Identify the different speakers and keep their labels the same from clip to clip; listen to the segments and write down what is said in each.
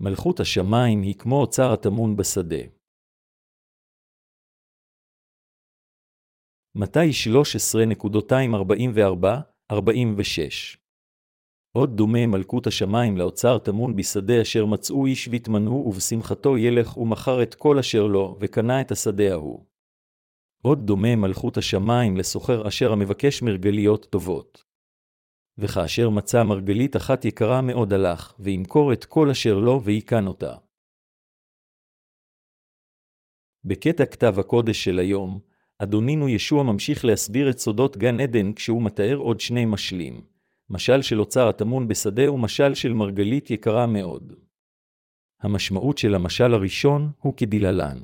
Speaker 1: מלכות השמיים היא כמו אוצר הטמון בשדה. מתי 13.244-46 עוד דומה מלכות השמיים לאוצר טמון בשדה אשר מצאו איש והתמנעו ובשמחתו ילך ומכר את כל אשר לו, וקנה את השדה ההוא. עוד דומה מלכות השמיים לסוחר אשר המבקש מרגליות טובות. וכאשר מצא מרגלית אחת יקרה מאוד הלך, וימכור את כל אשר לו ויקן אותה. בקטע כתב הקודש של היום, אדונינו ישוע ממשיך להסביר את סודות גן עדן כשהוא מתאר עוד שני משלים. משל של אוצר הטמון בשדה ומשל של מרגלית יקרה מאוד. המשמעות של המשל הראשון הוא כדלהלן.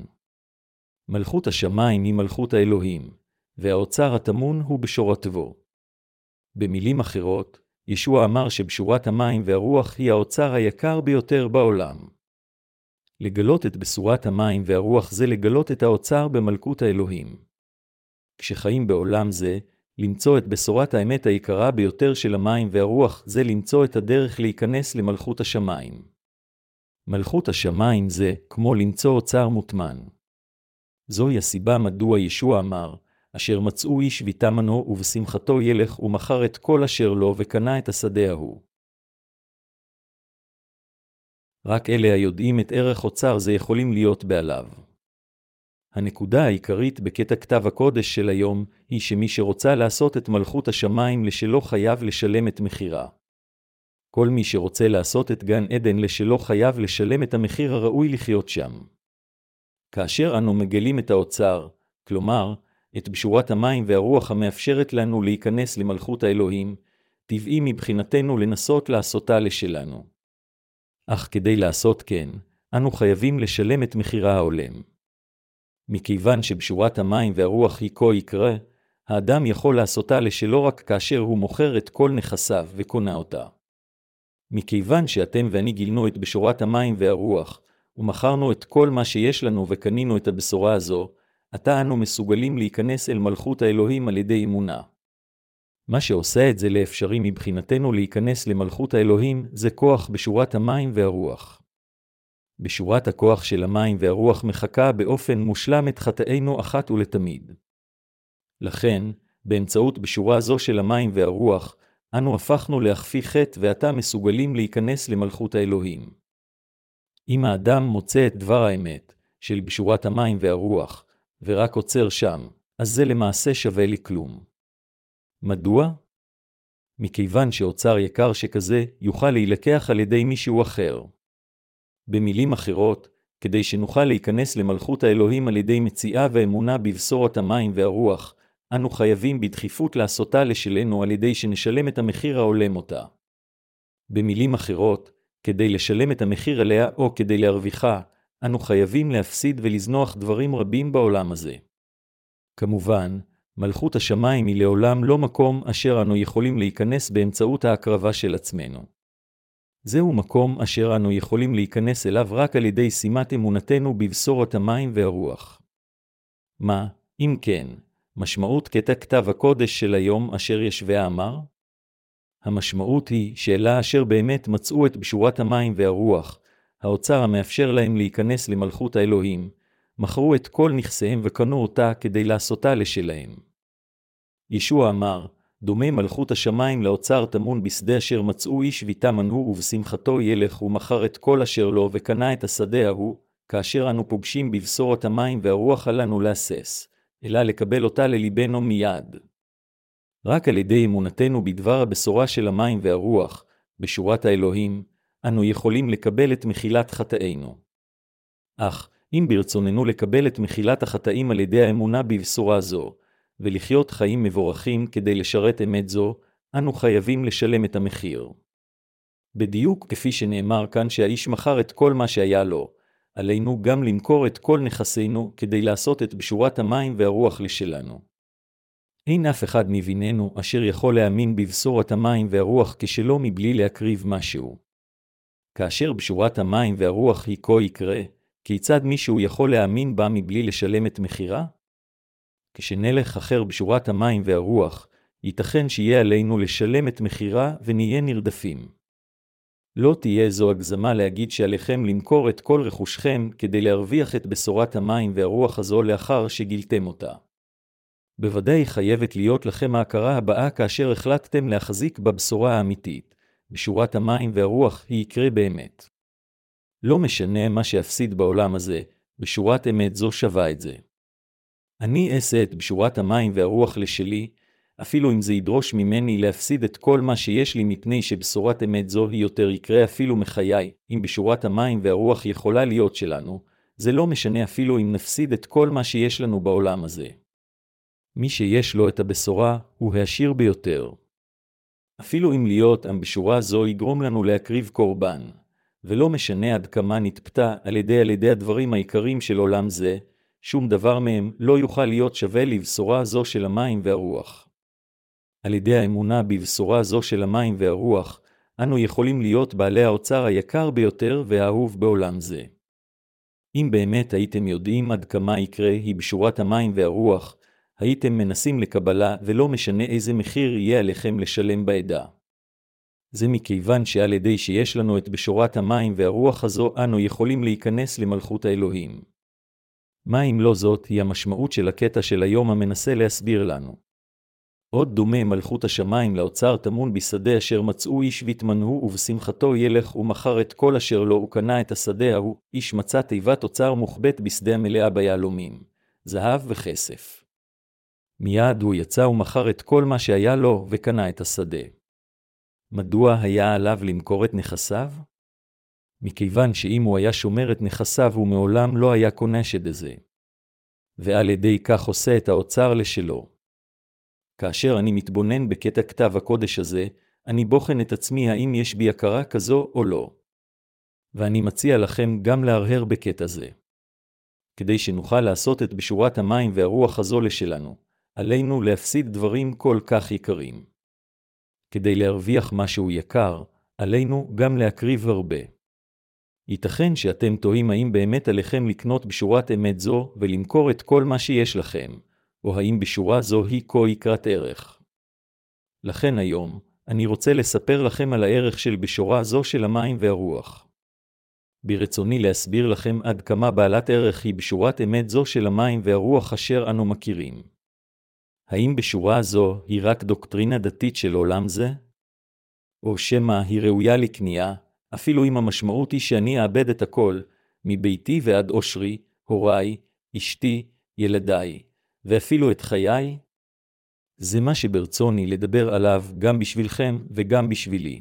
Speaker 1: מלכות השמיים היא מלכות האלוהים, והאוצר הטמון הוא בשורתו. במילים אחרות, ישוע אמר שבשורת המים והרוח היא האוצר היקר ביותר בעולם. לגלות את בשורת המים והרוח זה לגלות את האוצר במלכות האלוהים. כשחיים בעולם זה, למצוא את בשורת האמת היקרה ביותר של המים והרוח זה למצוא את הדרך להיכנס למלכות השמיים. מלכות השמיים זה כמו למצוא אוצר מוטמן. זוהי הסיבה מדוע ישוע אמר, אשר מצאו איש ויתמנו ובשמחתו ילך ומכר את כל אשר לו וקנה את השדה ההוא. רק אלה היודעים את ערך אוצר זה יכולים להיות בעליו. הנקודה העיקרית בקטע כתב הקודש של היום, היא שמי שרוצה לעשות את מלכות השמיים לשלו חייב לשלם את מחירה. כל מי שרוצה לעשות את גן עדן לשלו חייב לשלם את המחיר הראוי לחיות שם. כאשר אנו מגלים את האוצר, כלומר, את בשורת המים והרוח המאפשרת לנו להיכנס למלכות האלוהים, טבעי מבחינתנו לנסות לעשותה לשלנו. אך כדי לעשות כן, אנו חייבים לשלם את מחירה ההולם. מכיוון שבשורת המים והרוח היא כה יקרה, האדם יכול לעשותה לשלא רק כאשר הוא מוכר את כל נכסיו וקונה אותה. מכיוון שאתם ואני גילנו את בשורת המים והרוח, ומכרנו את כל מה שיש לנו וקנינו את הבשורה הזו, עתה אנו מסוגלים להיכנס אל מלכות האלוהים על ידי אמונה. מה שעושה את זה לאפשרי מבחינתנו להיכנס למלכות האלוהים, זה כוח בשורת המים והרוח. בשורת הכוח של המים והרוח מחקה באופן מושלם את חטאינו אחת ולתמיד. לכן, באמצעות בשורה זו של המים והרוח, אנו הפכנו להכפי חטא ועתה מסוגלים להיכנס למלכות האלוהים. אם האדם מוצא את דבר האמת, של בשורת המים והרוח, ורק עוצר שם, אז זה למעשה שווה לי כלום. מדוע? מכיוון שאוצר יקר שכזה יוכל להילקח על ידי מישהו אחר. במילים אחרות, כדי שנוכל להיכנס למלכות האלוהים על ידי מציאה ואמונה בבשורת המים והרוח, אנו חייבים בדחיפות לעשותה לשלנו על ידי שנשלם את המחיר ההולם אותה. במילים אחרות, כדי לשלם את המחיר עליה או כדי להרוויחה, אנו חייבים להפסיד ולזנוח דברים רבים בעולם הזה. כמובן, מלכות השמיים היא לעולם לא מקום אשר אנו יכולים להיכנס באמצעות ההקרבה של עצמנו. זהו מקום אשר אנו יכולים להיכנס אליו רק על ידי שימת אמונתנו בבשורת המים והרוח. מה, אם כן, משמעות קטע כתב הקודש של היום אשר ישווה אמר? המשמעות היא שאלה אשר באמת מצאו את בשורת המים והרוח, האוצר המאפשר להם להיכנס למלכות האלוהים, מכרו את כל נכסיהם וקנו אותה כדי לעשותה לשלהם. ישוע אמר, דומה מלכות השמיים לאוצר טמון בשדה אשר מצאו איש ויתמנו ובשמחתו ילך ומכר את כל אשר לו וקנה את השדה ההוא, כאשר אנו פוגשים בבשורת המים והרוח עלינו להסס, אלא לקבל אותה ללבנו מיד. רק על ידי אמונתנו בדבר הבשורה של המים והרוח, בשורת האלוהים, אנו יכולים לקבל את מחילת חטאינו. אך, אם ברצוננו לקבל את מחילת החטאים על ידי האמונה בבשורה זו, ולחיות חיים מבורכים כדי לשרת אמת זו, אנו חייבים לשלם את המחיר. בדיוק כפי שנאמר כאן שהאיש מכר את כל מה שהיה לו, עלינו גם למכור את כל נכסינו כדי לעשות את בשורת המים והרוח לשלנו. אין אף אחד מבינינו אשר יכול להאמין בבשורת המים והרוח כשלא מבלי להקריב משהו. כאשר בשורת המים והרוח היא כה יקרה, כיצד מישהו יכול להאמין בה מבלי לשלם את מחירה? כשנלך אחר בשורת המים והרוח, ייתכן שיהיה עלינו לשלם את מחירה ונהיה נרדפים. לא תהיה זו הגזמה להגיד שעליכם למכור את כל רכושכם כדי להרוויח את בשורת המים והרוח הזו לאחר שגילתם אותה. בוודאי חייבת להיות לכם ההכרה הבאה כאשר החלטתם להחזיק בבשורה האמיתית. בשורת המים והרוח יקרה באמת. לא משנה מה שאפסיד בעולם הזה, בשורת אמת זו שווה את זה. אני אעשה את בשורת המים והרוח לשלי, אפילו אם זה ידרוש ממני להפסיד את כל מה שיש לי מפני שבשורת אמת זו היא יותר יקרה אפילו מחיי, אם בשורת המים והרוח יכולה להיות שלנו, זה לא משנה אפילו אם נפסיד את כל מה שיש לנו בעולם הזה. מי שיש לו את הבשורה, הוא העשיר ביותר. אפילו אם להיות עם בשורה זו יגרום לנו להקריב קורבן, ולא משנה עד כמה נתפתה על ידי על ידי הדברים העיקריים של עולם זה, שום דבר מהם לא יוכל להיות שווה לבשורה זו של המים והרוח. על ידי האמונה בבשורה זו של המים והרוח, אנו יכולים להיות בעלי האוצר היקר ביותר והאהוב בעולם זה. אם באמת הייתם יודעים עד כמה יקרה היא בשורת המים והרוח, הייתם מנסים לקבלה ולא משנה איזה מחיר יהיה עליכם לשלם בעדה. זה מכיוון שעל ידי שיש לנו את בשורת המים והרוח הזו, אנו יכולים להיכנס למלכות האלוהים. מה אם לא זאת היא המשמעות של הקטע של היום המנסה להסביר לנו. עוד דומה מלכות השמיים לאוצר טמון בשדה אשר מצאו איש ויתמנהו ובשמחתו ילך ומכר את כל אשר לו וקנה את השדה ההוא, איש מצא תיבת אוצר מוחבאת בשדה המלאה ביהלומים, זהב וכסף. מיד הוא יצא ומכר את כל מה שהיה לו וקנה את השדה. מדוע היה עליו למכור את נכסיו? מכיוון שאם הוא היה שומר את נכסיו, הוא מעולם לא היה קונה שדה זה. ועל ידי כך עושה את האוצר לשלו. כאשר אני מתבונן בקטע כתב הקודש הזה, אני בוחן את עצמי האם יש בי הכרה כזו או לא. ואני מציע לכם גם להרהר בקטע זה. כדי שנוכל לעשות את בשורת המים והרוח הזו לשלנו, עלינו להפסיד דברים כל כך יקרים. כדי להרוויח משהו יקר, עלינו גם להקריב הרבה. ייתכן שאתם תוהים האם באמת עליכם לקנות בשורת אמת זו ולמכור את כל מה שיש לכם, או האם בשורה זו היא כה יקרת ערך. לכן היום, אני רוצה לספר לכם על הערך של בשורה זו של המים והרוח. ברצוני להסביר לכם עד כמה בעלת ערך היא בשורת אמת זו של המים והרוח אשר אנו מכירים. האם בשורה זו היא רק דוקטרינה דתית של עולם זה? או שמא היא ראויה לקנייה, אפילו אם המשמעות היא שאני אאבד את הכל, מביתי ועד עושרי, הוריי, אשתי, ילדיי, ואפילו את חיי? זה מה שברצוני לדבר עליו גם בשבילכם וגם בשבילי.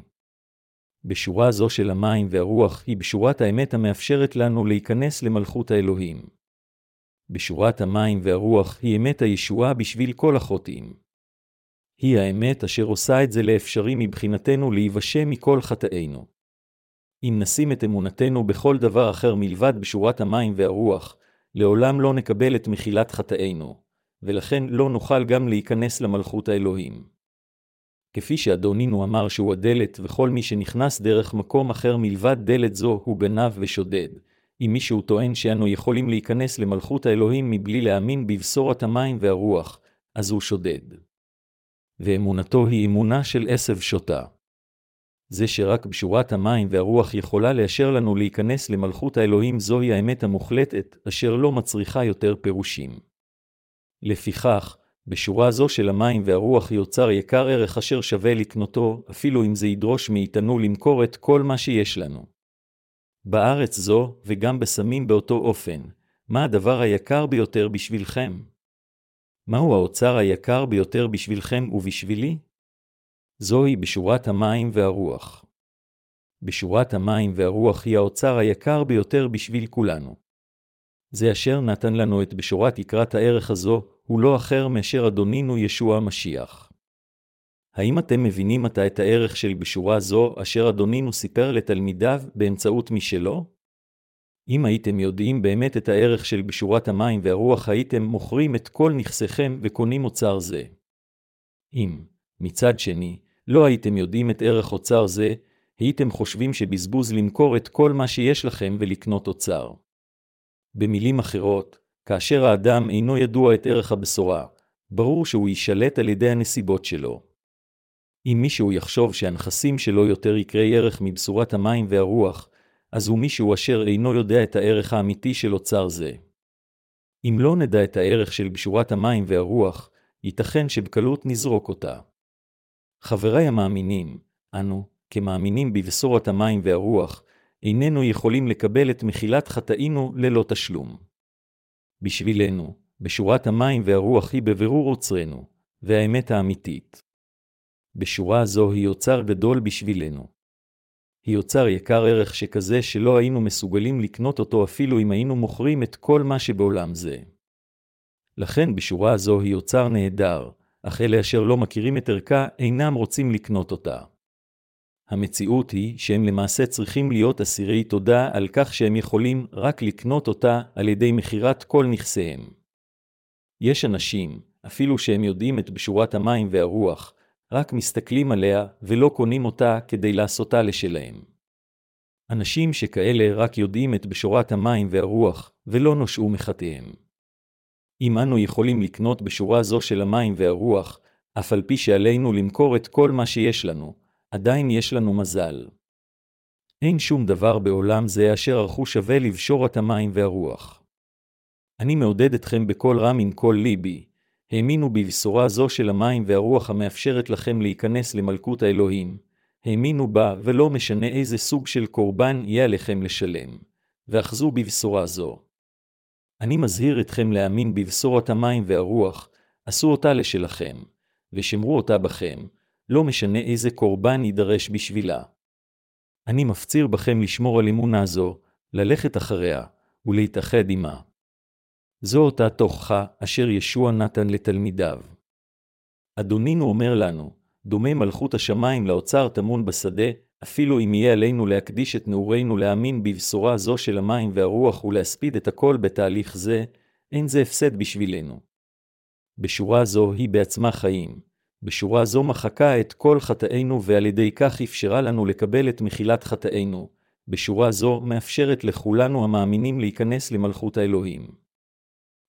Speaker 1: בשורה זו של המים והרוח היא בשורת האמת המאפשרת לנו להיכנס למלכות האלוהים. בשורת המים והרוח היא אמת הישועה בשביל כל החוטאים. היא האמת אשר עושה את זה לאפשרי מבחינתנו להיוושע מכל חטאינו. אם נשים את אמונתנו בכל דבר אחר מלבד בשורת המים והרוח, לעולם לא נקבל את מחילת חטאינו, ולכן לא נוכל גם להיכנס למלכות האלוהים. כפי שאדונינו אמר שהוא הדלת, וכל מי שנכנס דרך מקום אחר מלבד דלת זו הוא גנב ושודד, אם מישהו טוען שאנו יכולים להיכנס למלכות האלוהים מבלי להאמין בבשורת המים והרוח, אז הוא שודד. ואמונתו היא אמונה של עשב שוטה. זה שרק בשורת המים והרוח יכולה לאשר לנו להיכנס למלכות האלוהים זוהי האמת המוחלטת, אשר לא מצריכה יותר פירושים. לפיכך, בשורה זו של המים והרוח יוצר יקר ערך אשר שווה לקנותו, אפילו אם זה ידרוש מאיתנו למכור את כל מה שיש לנו. בארץ זו, וגם בסמים באותו אופן, מה הדבר היקר ביותר בשבילכם? מהו האוצר היקר ביותר בשבילכם ובשבילי? זוהי בשורת המים והרוח. בשורת המים והרוח היא האוצר היקר ביותר בשביל כולנו. זה אשר נתן לנו את בשורת יקרת הערך הזו, הוא לא אחר מאשר אדונינו ישוע המשיח. האם אתם מבינים עתה את הערך של בשורה זו, אשר אדונינו סיפר לתלמידיו באמצעות משלו? אם הייתם יודעים באמת את הערך של בשורת המים והרוח, הייתם מוכרים את כל נכסיכם וקונים אוצר זה. אם, מצד שני, לא הייתם יודעים את ערך אוצר זה, הייתם חושבים שבזבוז למכור את כל מה שיש לכם ולקנות אוצר. במילים אחרות, כאשר האדם אינו ידוע את ערך הבשורה, ברור שהוא יישלט על ידי הנסיבות שלו. אם מישהו יחשוב שהנכסים שלו יותר יקרי ערך מבשורת המים והרוח, אז הוא מישהו אשר אינו יודע את הערך האמיתי של אוצר זה. אם לא נדע את הערך של בשורת המים והרוח, ייתכן שבקלות נזרוק אותה. חבריי המאמינים, אנו, כמאמינים בבשורת המים והרוח, איננו יכולים לקבל את מחילת חטאינו ללא תשלום. בשבילנו, בשורת המים והרוח היא בבירור עוצרנו, והאמת האמיתית. בשורה זו היא אוצר גדול בשבילנו. היא אוצר יקר ערך שכזה שלא היינו מסוגלים לקנות אותו אפילו אם היינו מוכרים את כל מה שבעולם זה. לכן בשורה זו היא אוצר נהדר, אך אלה אשר לא מכירים את ערכה אינם רוצים לקנות אותה. המציאות היא שהם למעשה צריכים להיות אסירי תודה על כך שהם יכולים רק לקנות אותה על ידי מכירת כל נכסיהם. יש אנשים, אפילו שהם יודעים את בשורת המים והרוח, רק מסתכלים עליה ולא קונים אותה כדי לעשותה לשלהם. אנשים שכאלה רק יודעים את בשורת המים והרוח, ולא נושעו מחטאיהם. אם אנו יכולים לקנות בשורה זו של המים והרוח, אף על פי שעלינו למכור את כל מה שיש לנו, עדיין יש לנו מזל. אין שום דבר בעולם זה אשר ערכו שווה לבשורת המים והרוח. אני מעודד אתכם בקול רם עם כל ליבי, האמינו בבשורה זו של המים והרוח המאפשרת לכם להיכנס למלכות האלוהים. האמינו בה, ולא משנה איזה סוג של קורבן יהיה עליכם לשלם. ואחזו בבשורה זו. אני מזהיר אתכם להאמין בבשורת המים והרוח, עשו אותה לשלכם, ושמרו אותה בכם, לא משנה איזה קורבן יידרש בשבילה. אני מפציר בכם לשמור על אמונה זו, ללכת אחריה, ולהתאחד עמה. זו אותה תוכחה אשר ישוע נתן לתלמידיו. אדונינו אומר לנו, דומה מלכות השמיים לאוצר טמון בשדה, אפילו אם יהיה עלינו להקדיש את נעורינו להאמין בבשורה זו של המים והרוח ולהספיד את הכל בתהליך זה, אין זה הפסד בשבילנו. בשורה זו היא בעצמה חיים. בשורה זו מחקה את כל חטאינו ועל ידי כך אפשרה לנו לקבל את מחילת חטאינו. בשורה זו מאפשרת לכולנו המאמינים להיכנס למלכות האלוהים.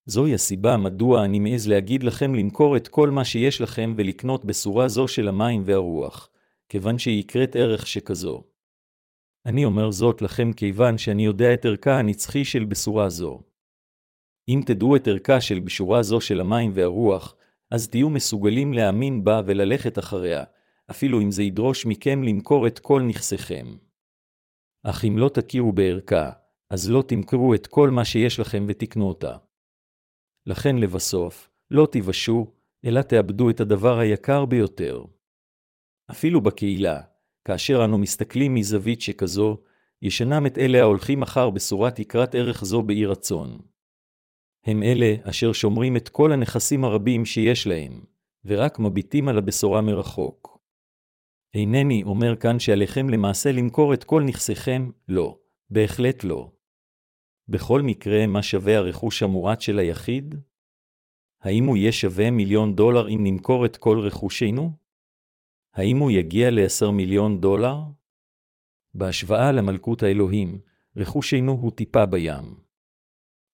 Speaker 1: זוהי הסיבה מדוע אני מעז להגיד לכם למכור את כל מה שיש לכם ולקנות בסורה זו של המים והרוח, כיוון שהיא יקרת ערך שכזו. אני אומר זאת לכם כיוון שאני יודע את ערכה הנצחי של בסורה זו. אם תדעו את ערכה של בשורה זו של המים והרוח, אז תהיו מסוגלים להאמין בה וללכת אחריה, אפילו אם זה ידרוש מכם למכור את כל נכסיכם. אך אם לא תכירו בערכה, אז לא תמכרו את כל מה שיש לכם ותקנו אותה. לכן לבסוף, לא תיוושעו, אלא תאבדו את הדבר היקר ביותר. אפילו בקהילה, כאשר אנו מסתכלים מזווית שכזו, ישנם את אלה ההולכים אחר בשורת יקרת ערך זו באי רצון. הם אלה אשר שומרים את כל הנכסים הרבים שיש להם, ורק מביטים על הבשורה מרחוק. אינני אומר כאן שעליכם למעשה למכור את כל נכסיכם, לא, בהחלט לא. בכל מקרה, מה שווה הרכוש המועט של היחיד? האם הוא יהיה שווה מיליון דולר אם נמכור את כל רכושנו? האם הוא יגיע ל-10 מיליון דולר? בהשוואה למלכות האלוהים, רכושנו הוא טיפה בים.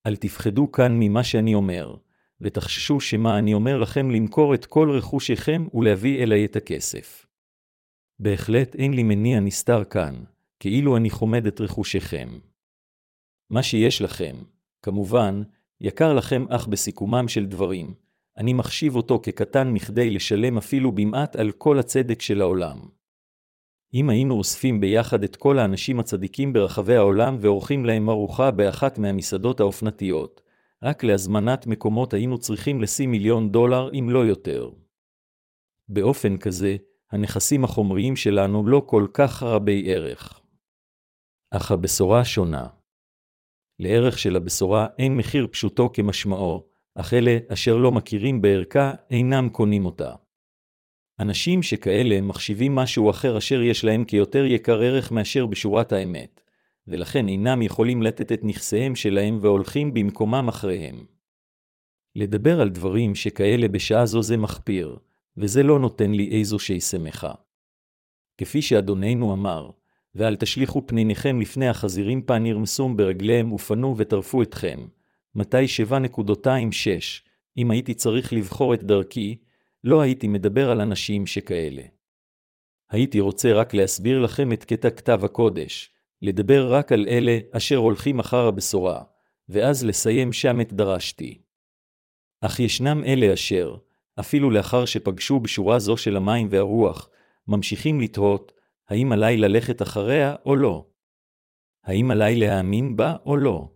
Speaker 1: אל תפחדו כאן ממה שאני אומר, ותחששו שמה אני אומר לכם למכור את כל רכושכם ולהביא אליי את הכסף. בהחלט אין לי מניע נסתר כאן, כאילו אני חומד את רכושכם. מה שיש לכם, כמובן, יקר לכם אך בסיכומם של דברים, אני מחשיב אותו כקטן מכדי לשלם אפילו במעט על כל הצדק של העולם. אם היינו אוספים ביחד את כל האנשים הצדיקים ברחבי העולם ועורכים להם ארוחה באחת מהמסעדות האופנתיות, רק להזמנת מקומות היינו צריכים לשים מיליון דולר אם לא יותר. באופן כזה, הנכסים החומריים שלנו לא כל כך רבי ערך. אך הבשורה שונה. לערך של הבשורה אין מחיר פשוטו כמשמעו, אך אלה אשר לא מכירים בערכה אינם קונים אותה. אנשים שכאלה מחשיבים משהו אחר אשר יש להם כיותר יקר ערך מאשר בשורת האמת, ולכן אינם יכולים לתת את נכסיהם שלהם והולכים במקומם אחריהם. לדבר על דברים שכאלה בשעה זו זה מחפיר, וזה לא נותן לי איזושהי שמחה. כפי שאדוננו אמר, ואל תשליכו פניניכם לפני החזירים פן ירמסום ברגליהם ופנו וטרפו אתכם. מתי 7.26 אם הייתי צריך לבחור את דרכי, לא הייתי מדבר על אנשים שכאלה. הייתי רוצה רק להסביר לכם את קטע כתב הקודש, לדבר רק על אלה אשר הולכים אחר הבשורה, ואז לסיים שם את דרשתי. אך ישנם אלה אשר, אפילו לאחר שפגשו בשורה זו של המים והרוח, ממשיכים לתהות, האם עליי ללכת אחריה או לא? האם עליי להאמין בה או לא?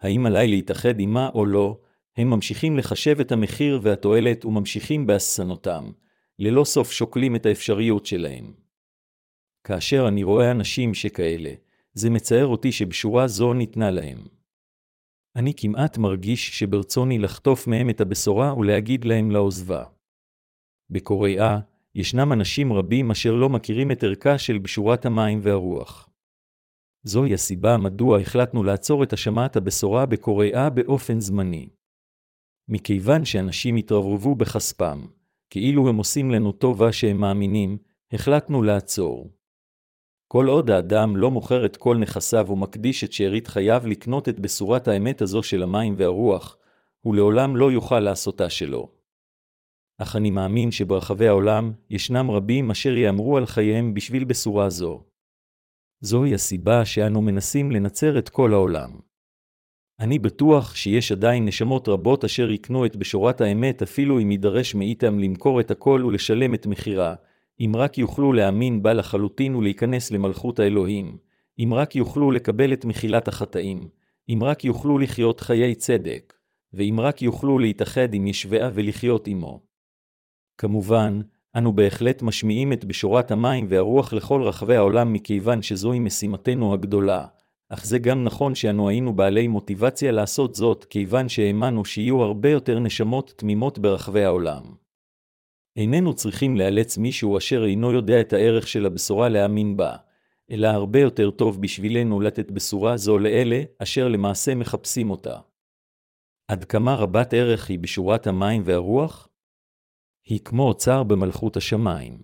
Speaker 1: האם עליי להתאחד עמה או לא, הם ממשיכים לחשב את המחיר והתועלת וממשיכים בהססנותם, ללא סוף שוקלים את האפשריות שלהם. כאשר אני רואה אנשים שכאלה, זה מצער אותי שבשורה זו ניתנה להם. אני כמעט מרגיש שברצוני לחטוף מהם את הבשורה ולהגיד להם לעוזבה. בקוריאה, ישנם אנשים רבים אשר לא מכירים את ערכה של בשורת המים והרוח. זוהי הסיבה מדוע החלטנו לעצור את השמעת הבשורה בקוריאה באופן זמני. מכיוון שאנשים התרברבו בכספם, כאילו הם עושים לנו טובה שהם מאמינים, החלטנו לעצור. כל עוד האדם לא מוכר את כל נכסיו ומקדיש את שארית חייו לקנות את בשורת האמת הזו של המים והרוח, הוא לעולם לא יוכל לעשותה שלו. אך אני מאמין שברחבי העולם ישנם רבים אשר יאמרו על חייהם בשביל בשורה זו. זוהי הסיבה שאנו מנסים לנצר את כל העולם. אני בטוח שיש עדיין נשמות רבות אשר יקנו את בשורת האמת אפילו אם יידרש מאיתם למכור את הכל ולשלם את מחירה, אם רק יוכלו להאמין בה לחלוטין ולהיכנס למלכות האלוהים, אם רק יוכלו לקבל את מחילת החטאים, אם רק יוכלו לחיות חיי צדק, ואם רק יוכלו להתאחד עם ישביה ולחיות עמו. כמובן, אנו בהחלט משמיעים את בשורת המים והרוח לכל רחבי העולם מכיוון שזוהי משימתנו הגדולה, אך זה גם נכון שאנו היינו בעלי מוטיבציה לעשות זאת, כיוון שהאמנו שיהיו הרבה יותר נשמות תמימות ברחבי העולם. איננו צריכים לאלץ מישהו אשר אינו יודע את הערך של הבשורה להאמין בה, אלא הרבה יותר טוב בשבילנו לתת בשורה זו לאלה אשר למעשה מחפשים אותה. עד כמה רבת ערך היא בשורת המים והרוח? היא כמו אוצר במלכות השמיים.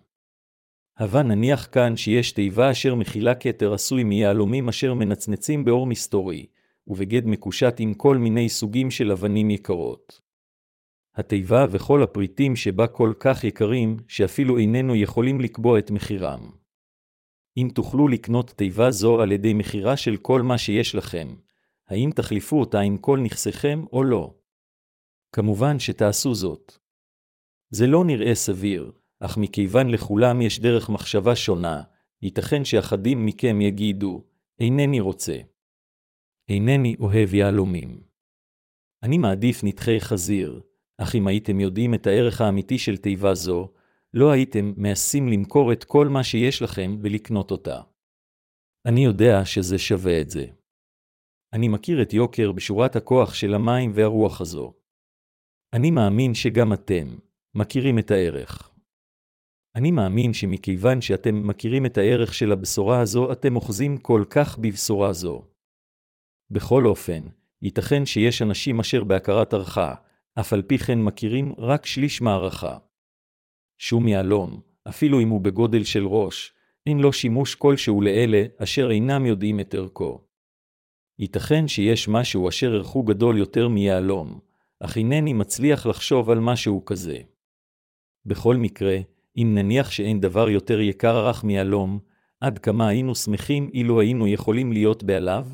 Speaker 1: הבה נניח כאן שיש תיבה אשר מכילה כתר עשוי מיהלומים אשר מנצנצים באור מסתורי, ובגד מקושט עם כל מיני סוגים של אבנים יקרות. התיבה וכל הפריטים שבה כל כך יקרים, שאפילו איננו יכולים לקבוע את מחירם. אם תוכלו לקנות תיבה זו על ידי מכירה של כל מה שיש לכם, האם תחליפו אותה עם כל נכסיכם או לא? כמובן שתעשו זאת. זה לא נראה סביר, אך מכיוון לכולם יש דרך מחשבה שונה, ייתכן שאחדים מכם יגידו, אינני רוצה. אינני אוהב יהלומים. אני מעדיף נתחי חזיר, אך אם הייתם יודעים את הערך האמיתי של תיבה זו, לא הייתם מעשים למכור את כל מה שיש לכם ולקנות אותה. אני יודע שזה שווה את זה. אני מכיר את יוקר בשורת הכוח של המים והרוח הזו. אני מאמין שגם אתם מכירים את הערך. אני מאמין שמכיוון שאתם מכירים את הערך של הבשורה הזו, אתם אוחזים כל כך בבשורה זו. בכל אופן, ייתכן שיש אנשים אשר בהכרת ערכה, אף על פי כן מכירים רק שליש מערכה. שום יהלום, אפילו אם הוא בגודל של ראש, אין לו שימוש כלשהו לאלה אשר אינם יודעים את ערכו. ייתכן שיש משהו אשר ערכו גדול יותר מיהלום, אך אינני מצליח לחשוב על משהו כזה. בכל מקרה, אם נניח שאין דבר יותר יקר ערך מיהלום, עד כמה היינו שמחים אילו היינו יכולים להיות בעליו?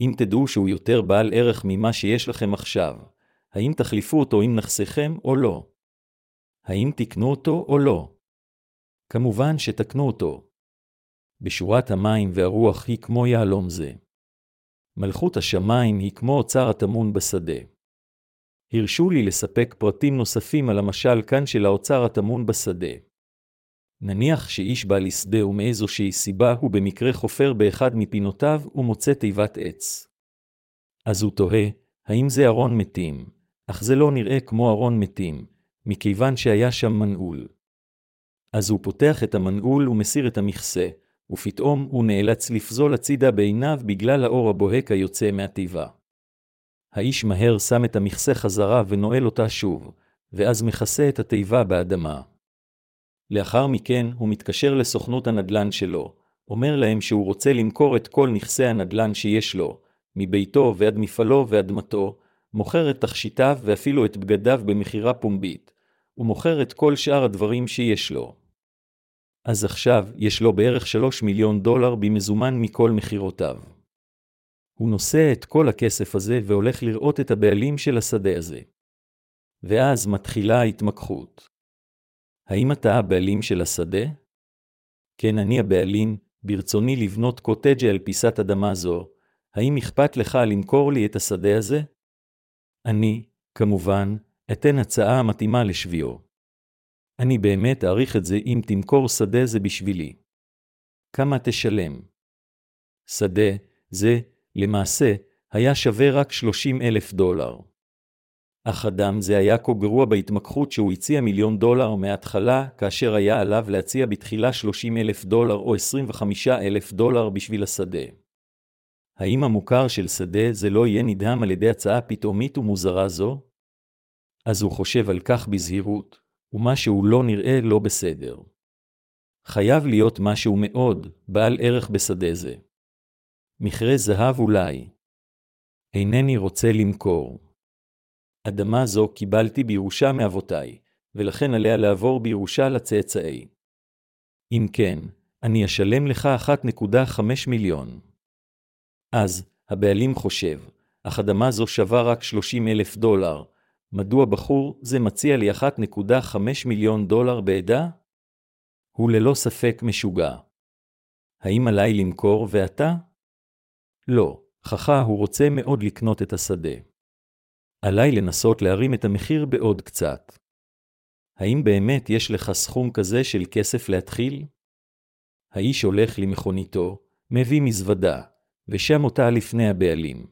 Speaker 1: אם תדעו שהוא יותר בעל ערך ממה שיש לכם עכשיו, האם תחליפו אותו עם נכסיכם או לא? האם תקנו אותו או לא? כמובן שתקנו אותו. בשורת המים והרוח היא כמו יהלום זה. מלכות השמיים היא כמו אוצר הטמון בשדה. הרשו לי לספק פרטים נוספים על המשל כאן של האוצר הטמון בשדה. נניח שאיש בא לשדה ומאיזושהי סיבה הוא במקרה חופר באחד מפינותיו ומוצא תיבת עץ. אז הוא תוהה, האם זה ארון מתים? אך זה לא נראה כמו ארון מתים, מכיוון שהיה שם מנעול. אז הוא פותח את המנעול ומסיר את המכסה, ופתאום הוא נאלץ לפזול הצידה בעיניו בגלל האור הבוהק היוצא מהתיבה. האיש מהר שם את המכסה חזרה ונועל אותה שוב, ואז מכסה את התיבה באדמה. לאחר מכן הוא מתקשר לסוכנות הנדל"ן שלו, אומר להם שהוא רוצה למכור את כל נכסי הנדל"ן שיש לו, מביתו ועד מפעלו ואדמתו, מוכר את תכשיטיו ואפילו את בגדיו במכירה פומבית, ומוכר את כל שאר הדברים שיש לו. אז עכשיו יש לו בערך שלוש מיליון דולר במזומן מכל מכירותיו. הוא נושא את כל הכסף הזה והולך לראות את הבעלים של השדה הזה. ואז מתחילה ההתמקחות. האם אתה הבעלים של השדה? כן, אני הבעלים, ברצוני לבנות קוטג'ה על פיסת אדמה זו, האם אכפת לך למכור לי את השדה הזה? אני, כמובן, אתן הצעה המתאימה לשביעו. אני באמת אעריך את זה אם תמכור שדה זה בשבילי. כמה תשלם? שדה, זה, למעשה, היה שווה רק 30 אלף דולר. אך אדם זה היה כה גרוע בהתמקחות שהוא הציע מיליון דולר מההתחלה, כאשר היה עליו להציע בתחילה 30 אלף דולר או 25 אלף דולר בשביל השדה. האם המוכר של שדה זה לא יהיה נדהם על ידי הצעה פתאומית ומוזרה זו? אז הוא חושב על כך בזהירות, ומשהו לא נראה לא בסדר. חייב להיות משהו מאוד בעל ערך בשדה זה. מכרה זהב אולי. אינני רוצה למכור. אדמה זו קיבלתי בירושה מאבותיי, ולכן עליה לעבור בירושה לצאצאי. אם כן, אני אשלם לך 1.5 מיליון. אז, הבעלים חושב, אך אדמה זו שווה רק 30 אלף דולר, מדוע בחור זה מציע לי 1.5 מיליון דולר בעדה? הוא ללא ספק משוגע. האם עליי למכור ואתה? לא, חכה הוא רוצה מאוד לקנות את השדה. עליי לנסות להרים את המחיר בעוד קצת. האם באמת יש לך סכום כזה של כסף להתחיל? האיש הולך למכוניתו, מביא מזוודה, ושם אותה לפני הבעלים.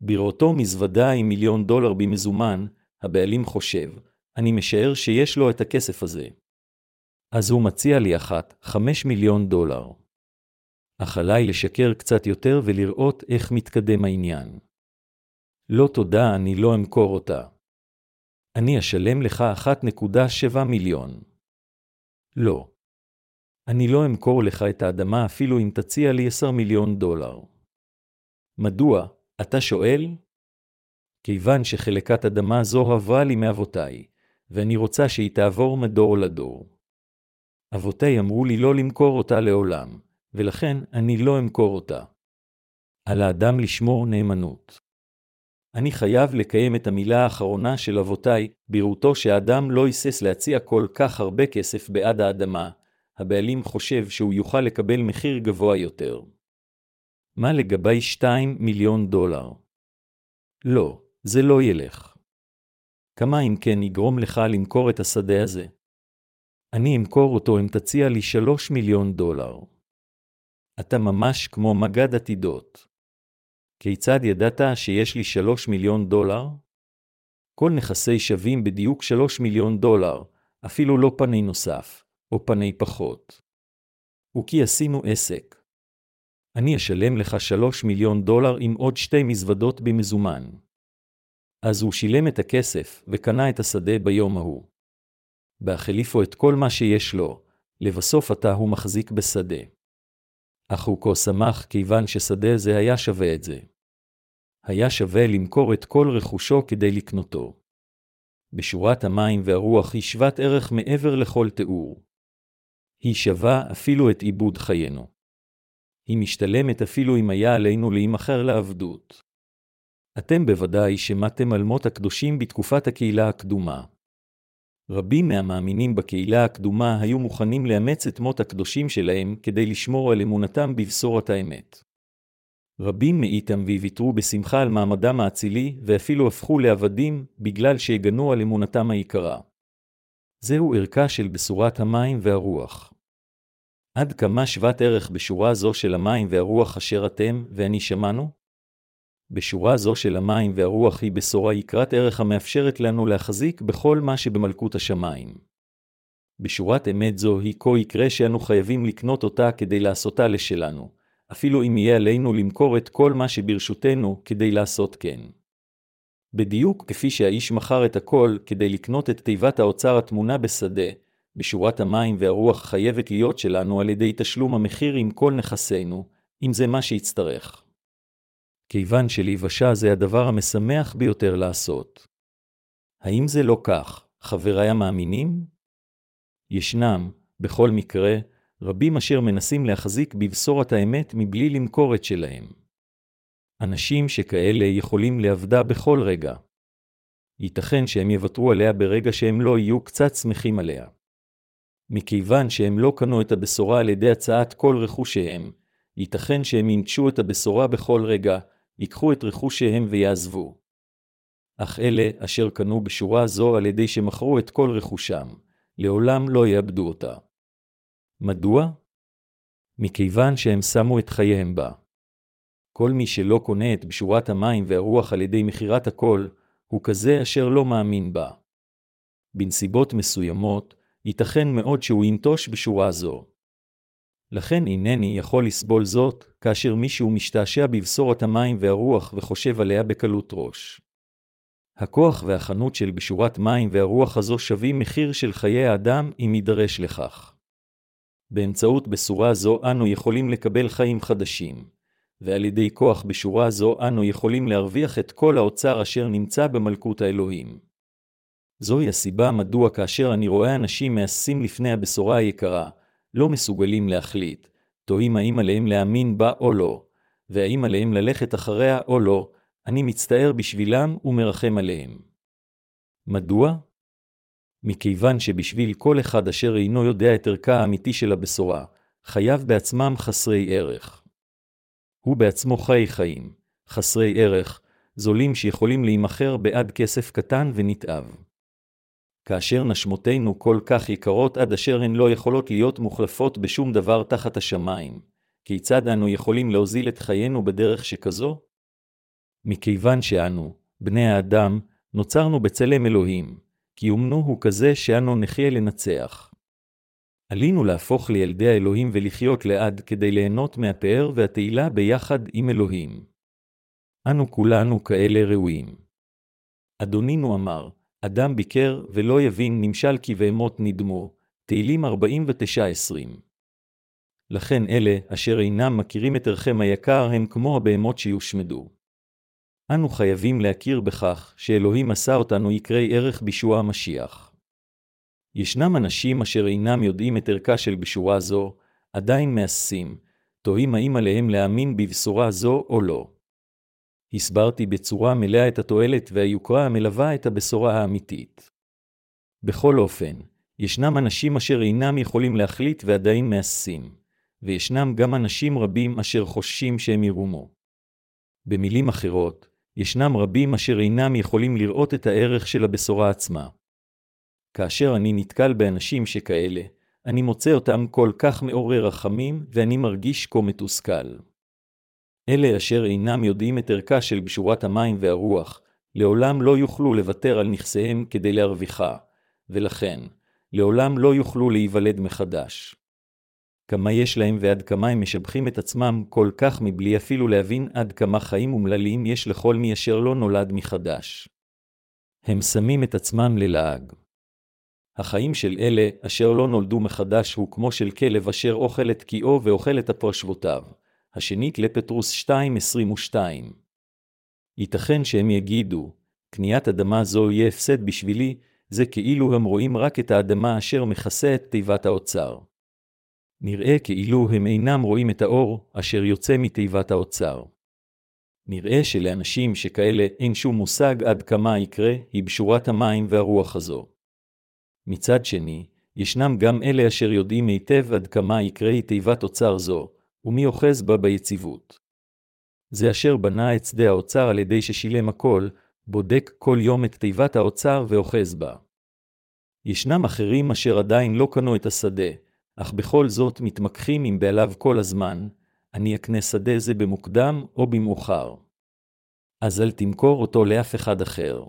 Speaker 1: בראותו מזוודה עם מיליון דולר במזומן, הבעלים חושב, אני משער שיש לו את הכסף הזה. אז הוא מציע לי אחת, חמש מיליון דולר. אך עליי לשקר קצת יותר ולראות איך מתקדם העניין. לא תודה, אני לא אמכור אותה. אני אשלם לך 1.7 מיליון. לא. אני לא אמכור לך את האדמה אפילו אם תציע לי 10 מיליון דולר. מדוע, אתה שואל? כיוון שחלקת אדמה זו עברה לי מאבותיי, ואני רוצה שהיא תעבור מדור לדור. אבותיי אמרו לי לא למכור אותה לעולם, ולכן אני לא אמכור אותה. על האדם לשמור נאמנות. אני חייב לקיים את המילה האחרונה של אבותיי, בראותו שהאדם לא היסס להציע כל כך הרבה כסף בעד האדמה, הבעלים חושב שהוא יוכל לקבל מחיר גבוה יותר. מה לגבי 2 מיליון דולר? לא, זה לא ילך. כמה אם כן יגרום לך למכור את השדה הזה? אני אמכור אותו אם תציע לי 3 מיליון דולר. אתה ממש כמו מגד עתידות. כיצד ידעת שיש לי 3 מיליון דולר? כל נכסי שווים בדיוק 3 מיליון דולר, אפילו לא פני נוסף, או פני פחות. וכי עשינו עסק. אני אשלם לך שלוש מיליון דולר עם עוד שתי מזוודות במזומן. אז הוא שילם את הכסף, וקנה את השדה ביום ההוא. בהחליפו את כל מה שיש לו, לבסוף עתה הוא מחזיק בשדה. אך הוא כה שמח כיוון ששדה זה היה שווה את זה. היה שווה למכור את כל רכושו כדי לקנותו. בשורת המים והרוח היא שוות ערך מעבר לכל תיאור. היא שווה אפילו את עיבוד חיינו. היא משתלמת אפילו אם היה עלינו להימכר לעבדות. אתם בוודאי שמעתם על מות הקדושים בתקופת הקהילה הקדומה. רבים מהמאמינים בקהילה הקדומה היו מוכנים לאמץ את מות הקדושים שלהם כדי לשמור על אמונתם בבשורת האמת. רבים מאיתם ויתרו בשמחה על מעמדם האצילי, ואפילו הפכו לעבדים בגלל שהגנו על אמונתם היקרה. זהו ערכה של בשורת המים והרוח. עד כמה שוות ערך בשורה זו של המים והרוח אשר אתם ואני שמענו? בשורה זו של המים והרוח היא בשורה יקרת ערך המאפשרת לנו להחזיק בכל מה שבמלכות השמיים. בשורת אמת זו היא כה יקרה שאנו חייבים לקנות אותה כדי לעשותה לשלנו, אפילו אם יהיה עלינו למכור את כל מה שברשותנו כדי לעשות כן. בדיוק כפי שהאיש מכר את הכל כדי לקנות את תיבת האוצר התמונה בשדה, בשורת המים והרוח חייבת להיות שלנו על ידי תשלום המחיר עם כל נכסינו, אם זה מה שיצטרך. כיוון שלהיוושע זה הדבר המשמח ביותר לעשות. האם זה לא כך, חבריי המאמינים? ישנם, בכל מקרה, רבים אשר מנסים להחזיק בבשורת האמת מבלי למכור את שלהם. אנשים שכאלה יכולים לאבדה בכל רגע. ייתכן שהם יוותרו עליה ברגע שהם לא יהיו קצת שמחים עליה. מכיוון שהם לא קנו את הבשורה על ידי הצעת כל רכושיהם, ייתכן שהם ינטשו את הבשורה בכל רגע, ייקחו את רכושיהם ויעזבו. אך אלה אשר קנו בשורה זו על ידי שמכרו את כל רכושם, לעולם לא יאבדו אותה. מדוע? מכיוון שהם שמו את חייהם בה. כל מי שלא קונה את בשורת המים והרוח על ידי מכירת הכל, הוא כזה אשר לא מאמין בה. בנסיבות מסוימות, ייתכן מאוד שהוא ינטוש בשורה זו. לכן אינני יכול לסבול זאת, כאשר מישהו משתעשע בבשורת המים והרוח וחושב עליה בקלות ראש. הכוח והחנות של בשורת מים והרוח הזו שווים מחיר של חיי האדם אם יידרש לכך. באמצעות בשורה זו אנו יכולים לקבל חיים חדשים, ועל ידי כוח בשורה זו אנו יכולים להרוויח את כל האוצר אשר נמצא במלכות האלוהים. זוהי הסיבה מדוע כאשר אני רואה אנשים מעשים לפני הבשורה היקרה, לא מסוגלים להחליט, תוהים האם עליהם להאמין בה או לא, והאם עליהם ללכת אחריה או לא, אני מצטער בשבילם ומרחם עליהם. מדוע? מכיוון שבשביל כל אחד אשר אינו יודע את ערכה האמיתי של הבשורה, חייו בעצמם חסרי ערך. הוא בעצמו חי חיים, חסרי ערך, זולים שיכולים להימכר בעד כסף קטן ונתעב. כאשר נשמותינו כל כך יקרות עד אשר הן לא יכולות להיות מוחלפות בשום דבר תחת השמיים, כיצד אנו יכולים להוזיל את חיינו בדרך שכזו? מכיוון שאנו, בני האדם, נוצרנו בצלם אלוהים, קיומנו הוא כזה שאנו נחיה לנצח. עלינו להפוך לילדי האלוהים ולחיות לעד כדי ליהנות מהפאר והתהילה ביחד עם אלוהים. אנו כולנו כאלה ראויים. אדונינו אמר, אדם ביקר ולא יבין נמשל כי בהמות נדמו, תהילים 49-20. לכן אלה, אשר אינם מכירים את ערכם היקר, הם כמו הבהמות שיושמדו. אנו חייבים להכיר בכך שאלוהים עשה אותנו יקרי ערך בישוע המשיח. ישנם אנשים אשר אינם יודעים את ערכה של בשורה זו, עדיין מהססים, תוהים האם עליהם להאמין בבשורה זו או לא. הסברתי בצורה מלאה את התועלת והיוקרה המלווה את הבשורה האמיתית. בכל אופן, ישנם אנשים אשר אינם יכולים להחליט ועדיין מהססים, וישנם גם אנשים רבים אשר חוששים שהם ירומו. במילים אחרות, ישנם רבים אשר אינם יכולים לראות את הערך של הבשורה עצמה. כאשר אני נתקל באנשים שכאלה, אני מוצא אותם כל כך מעורר רחמים, ואני מרגיש כה מתוסכל. אלה אשר אינם יודעים את ערכה של בשורת המים והרוח, לעולם לא יוכלו לוותר על נכסיהם כדי להרוויחה, ולכן, לעולם לא יוכלו להיוולד מחדש. כמה יש להם ועד כמה הם משבחים את עצמם כל כך מבלי אפילו להבין עד כמה חיים אומללים יש לכל מי אשר לא נולד מחדש. הם שמים את עצמם ללעג. החיים של אלה אשר לא נולדו מחדש הוא כמו של כלב אשר אוכל את קיאו ואוכל את הפרשבותיו. השנית לפטרוס 2.22. ייתכן שהם יגידו, קניית אדמה זו יהיה הפסד בשבילי, זה כאילו הם רואים רק את האדמה אשר מכסה את תיבת האוצר. נראה כאילו הם אינם רואים את האור אשר יוצא מתיבת האוצר. נראה שלאנשים שכאלה אין שום מושג עד כמה יקרה, היא בשורת המים והרוח הזו. מצד שני, ישנם גם אלה אשר יודעים היטב עד כמה יקרה היא תיבת אוצר זו, ומי אוחז בה ביציבות. זה אשר בנה את שדה האוצר על ידי ששילם הכל, בודק כל יום את תיבת האוצר ואוחז בה. ישנם אחרים אשר עדיין לא קנו את השדה, אך בכל זאת מתמקחים עם בעליו כל הזמן, אני אקנה שדה זה במוקדם או במאוחר. אז אל תמכור אותו לאף אחד אחר.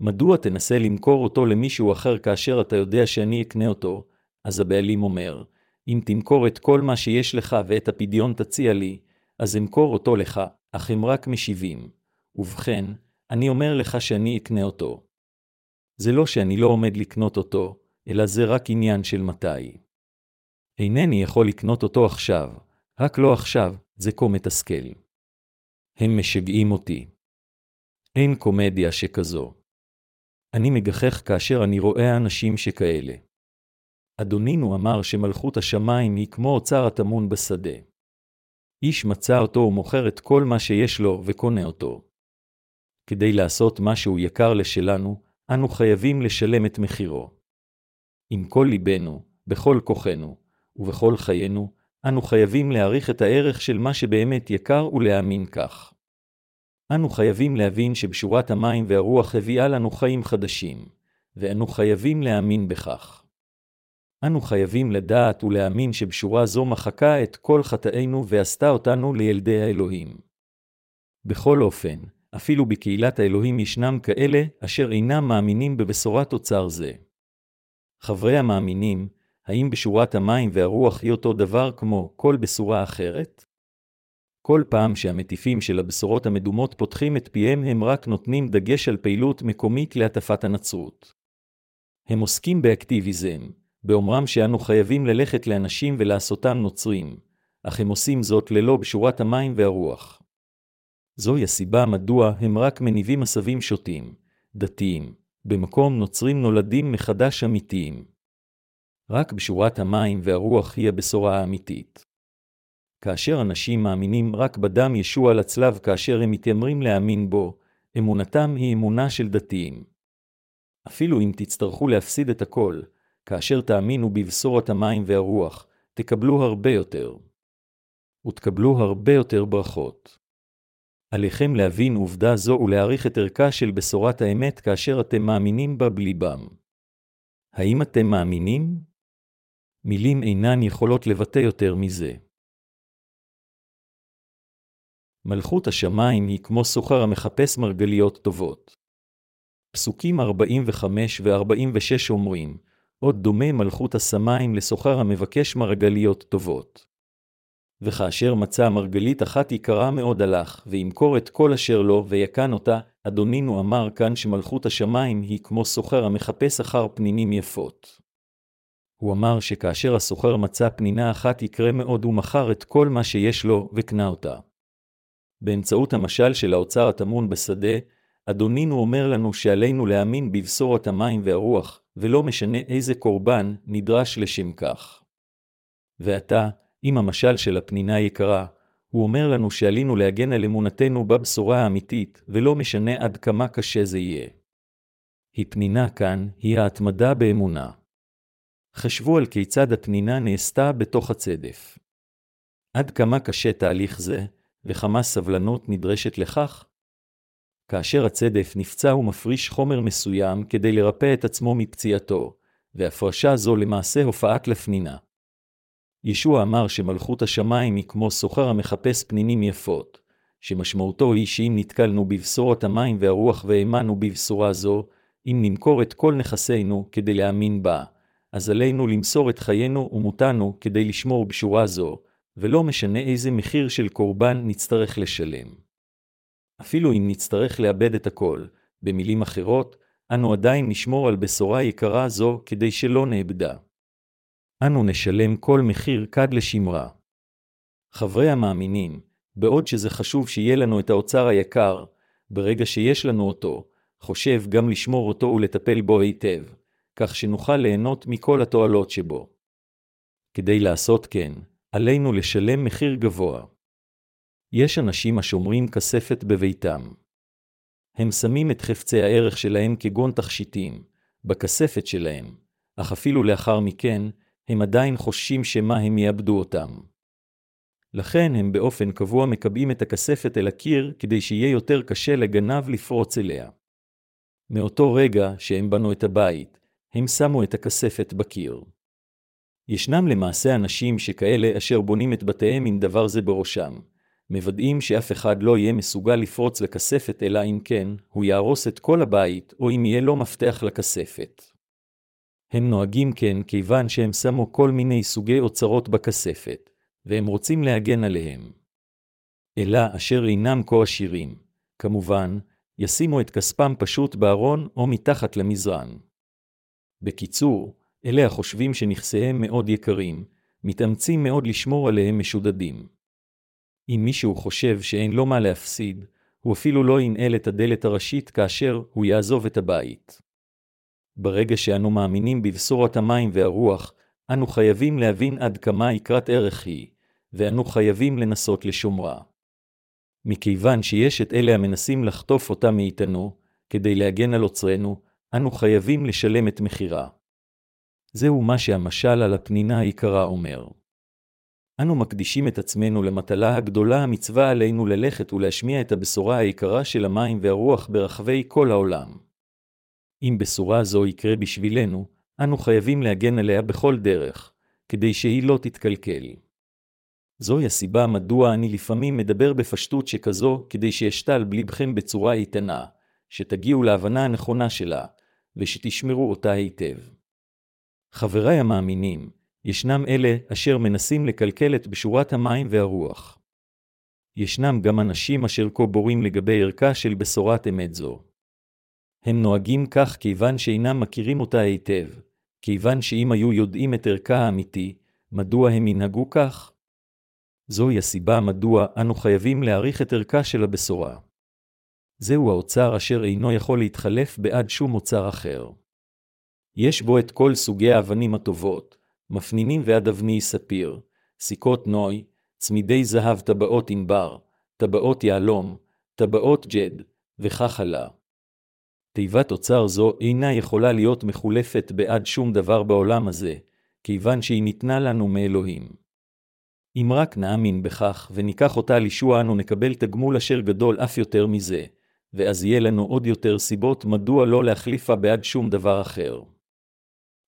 Speaker 1: מדוע תנסה למכור אותו למישהו אחר כאשר אתה יודע שאני אקנה אותו? אז הבעלים אומר, אם תמכור את כל מה שיש לך ואת הפדיון תציע לי, אז אמכור אותו לך, אך הם רק משיבים. ובכן, אני אומר לך שאני אקנה אותו. זה לא שאני לא עומד לקנות אותו, אלא זה רק עניין של מתי. אינני יכול לקנות אותו עכשיו, רק לא עכשיו, זה כה מתסכל. הם משגעים אותי. אין קומדיה שכזו. אני מגחך כאשר אני רואה אנשים שכאלה. אדונינו אמר שמלכות השמיים היא כמו אוצר הטמון בשדה. איש מצא אותו ומוכר את כל מה שיש לו וקונה אותו. כדי לעשות משהו יקר לשלנו, אנו חייבים לשלם את מחירו. עם כל ליבנו, בכל כוחנו, ובכל חיינו, אנו חייבים להעריך את הערך של מה שבאמת יקר ולהאמין כך. אנו חייבים להבין שבשורת המים והרוח הביאה לנו חיים חדשים, ואנו חייבים להאמין בכך. אנו חייבים לדעת ולהאמין שבשורה זו מחקה את כל חטאינו ועשתה אותנו לילדי האלוהים. בכל אופן, אפילו בקהילת האלוהים ישנם כאלה אשר אינם מאמינים בבשורת אוצר זה. חברי המאמינים, האם בשורת המים והרוח היא אותו דבר כמו כל בשורה אחרת? כל פעם שהמטיפים של הבשורות המדומות פותחים את פיהם הם רק נותנים דגש על פעילות מקומית להטפת הנצרות. הם עוסקים באקטיביזם, באומרם שאנו חייבים ללכת לאנשים ולעשותם נוצרים, אך הם עושים זאת ללא בשורת המים והרוח. זוהי הסיבה מדוע הם רק מניבים עשבים שוטים, דתיים, במקום נוצרים נולדים מחדש אמיתיים. רק בשורת המים והרוח היא הבשורה האמיתית. כאשר אנשים מאמינים רק בדם ישוע לצלב כאשר הם מתיימרים להאמין בו, אמונתם היא אמונה של דתיים. אפילו אם תצטרכו להפסיד את הכל, כאשר תאמינו בבשורת המים והרוח, תקבלו הרבה יותר. ותקבלו הרבה יותר ברכות. עליכם להבין עובדה זו ולהעריך את ערכה של בשורת האמת כאשר אתם מאמינים בה בליבם. האם אתם מאמינים? מילים אינן יכולות לבטא יותר מזה. מלכות השמיים היא כמו סוחר המחפש מרגליות טובות. פסוקים 45 ו-46 אומרים, עוד דומה מלכות השמיים לסוחר המבקש מרגליות טובות. וכאשר מצא מרגלית אחת יקרה מאוד הלך, וימכור את כל אשר לו, ויקן אותה, אדונינו אמר כאן שמלכות השמיים היא כמו סוחר המחפש אחר פנינים יפות. הוא אמר שכאשר הסוחר מצא פנינה אחת יקרה מאוד, הוא מכר את כל מה שיש לו, וקנה אותה. באמצעות המשל של האוצר הטמון בשדה, אדונינו אומר לנו שעלינו להאמין בבשורת המים והרוח, ולא משנה איזה קורבן נדרש לשם כך. ועתה, עם המשל של הפנינה היקרה, הוא אומר לנו שעלינו להגן על אמונתנו בבשורה האמיתית, ולא משנה עד כמה קשה זה יהיה. הפנינה כאן היא ההתמדה באמונה. חשבו על כיצד הפנינה נעשתה בתוך הצדף. עד כמה קשה תהליך זה, וכמה סבלנות נדרשת לכך? כאשר הצדף נפצע הוא מפריש חומר מסוים כדי לרפא את עצמו מפציעתו, והפרשה זו למעשה הופעת לפנינה. ישוע אמר שמלכות השמיים היא כמו סוחר המחפש פנינים יפות, שמשמעותו היא שאם נתקלנו בבשורת המים והרוח והאמנו בבשורה זו, אם נמכור את כל נכסינו כדי להאמין בה, אז עלינו למסור את חיינו ומותנו כדי לשמור בשורה זו, ולא משנה איזה מחיר של קורבן נצטרך לשלם. אפילו אם נצטרך לאבד את הכל, במילים אחרות, אנו עדיין נשמור על בשורה יקרה זו כדי שלא נאבדה. אנו נשלם כל מחיר כד לשמרה. חברי המאמינים, בעוד שזה חשוב שיהיה לנו את האוצר היקר, ברגע שיש לנו אותו, חושב גם לשמור אותו ולטפל בו היטב, כך שנוכל ליהנות מכל התועלות שבו. כדי לעשות כן, עלינו לשלם מחיר גבוה. יש אנשים השומרים כספת בביתם. הם שמים את חפצי הערך שלהם כגון תכשיטים, בכספת שלהם, אך אפילו לאחר מכן, הם עדיין חוששים שמא הם יאבדו אותם. לכן הם באופן קבוע מקבעים את הכספת אל הקיר כדי שיהיה יותר קשה לגנב לפרוץ אליה. מאותו רגע שהם בנו את הבית, הם שמו את הכספת בקיר. ישנם למעשה אנשים שכאלה אשר בונים את בתיהם עם דבר זה בראשם, מוודאים שאף אחד לא יהיה מסוגל לפרוץ לכספת אלא אם כן, הוא יהרוס את כל הבית, או אם יהיה לו מפתח לכספת. הם נוהגים כן כיוון שהם שמו כל מיני סוגי אוצרות בכספת, והם רוצים להגן עליהם. אלא אשר אינם כה עשירים, כמובן, ישימו את כספם פשוט בארון או מתחת למזרן. בקיצור, אלה החושבים שנכסיהם מאוד יקרים, מתאמצים מאוד לשמור עליהם משודדים. אם מישהו חושב שאין לו מה להפסיד, הוא אפילו לא ינעל את הדלת הראשית כאשר הוא יעזוב את הבית. ברגע שאנו מאמינים בבשורת המים והרוח, אנו חייבים להבין עד כמה יקרת ערך היא, ואנו חייבים לנסות לשומרה. מכיוון שיש את אלה המנסים לחטוף אותה מאיתנו, כדי להגן על עוצרנו, אנו חייבים לשלם את מחירה. זהו מה שהמשל על הפנינה היקרה אומר. אנו מקדישים את עצמנו למטלה הגדולה המצווה עלינו ללכת ולהשמיע את הבשורה היקרה של המים והרוח ברחבי כל העולם. אם בשורה זו יקרה בשבילנו, אנו חייבים להגן עליה בכל דרך, כדי שהיא לא תתקלקל. זוהי הסיבה מדוע אני לפעמים מדבר בפשטות שכזו, כדי שאשתל בלבכם בצורה איתנה, שתגיעו להבנה הנכונה שלה, ושתשמרו אותה היטב. חבריי המאמינים, ישנם אלה אשר מנסים לקלקל את בשורת המים והרוח. ישנם גם אנשים אשר כה בורים לגבי ערכה של בשורת אמת זו. הם נוהגים כך כיוון שאינם מכירים אותה היטב, כיוון שאם היו יודעים את ערכה האמיתי, מדוע הם ינהגו כך? זוהי הסיבה מדוע אנו חייבים להעריך את ערכה של הבשורה. זהו האוצר אשר אינו יכול להתחלף בעד שום אוצר אחר. יש בו את כל סוגי האבנים הטובות, מפנינים ועד אבני ספיר, סיכות נוי, צמידי זהב טבעות ענבר, טבעות יהלום, טבעות ג'ד, וכך הלאה. תיבת אוצר זו אינה יכולה להיות מחולפת בעד שום דבר בעולם הזה, כיוון שהיא ניתנה לנו מאלוהים. אם רק נאמין בכך וניקח אותה לישוע אנו נקבל תגמול אשר גדול אף יותר מזה, ואז יהיה לנו עוד יותר סיבות מדוע לא להחליפה בעד שום דבר אחר.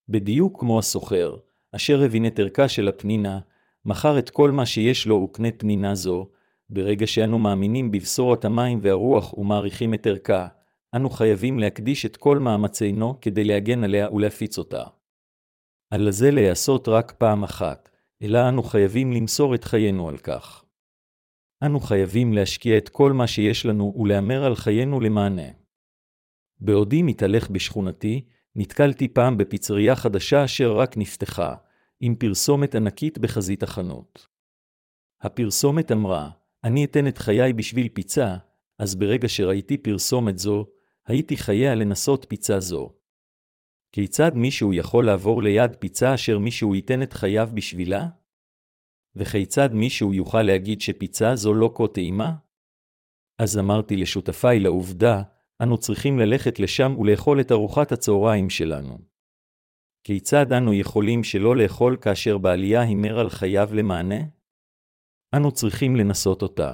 Speaker 1: בדיוק כמו הסוחר, אשר הבין את ערכה של הפנינה, מכר את כל מה שיש לו וקנה פנינה זו, ברגע שאנו מאמינים בבשורת המים והרוח ומעריכים את ערכה, אנו חייבים להקדיש את כל מאמצינו כדי להגן עליה ולהפיץ אותה. על זה להיעשות רק פעם אחת, אלא אנו חייבים למסור את חיינו על כך. אנו חייבים להשקיע את כל מה שיש לנו ולהמר על חיינו למענה. בעודי מתהלך בשכונתי, נתקלתי פעם בפיצריה חדשה אשר רק נפתחה, עם פרסומת ענקית בחזית החנות. הפרסומת אמרה, אני אתן את חיי בשביל פיצה, אז ברגע שראיתי פרסומת זו, הייתי חייה לנסות פיצה זו. כיצד מישהו יכול לעבור ליד פיצה אשר מישהו ייתן את חייו בשבילה? וכיצד מישהו יוכל להגיד שפיצה זו לא כה טעימה? אז אמרתי לשותפיי לעובדה, אנו צריכים ללכת לשם ולאכול את ארוחת הצהריים שלנו. כיצד אנו יכולים שלא לאכול כאשר בעלייה הימר על חייו למענה? אנו צריכים לנסות אותה.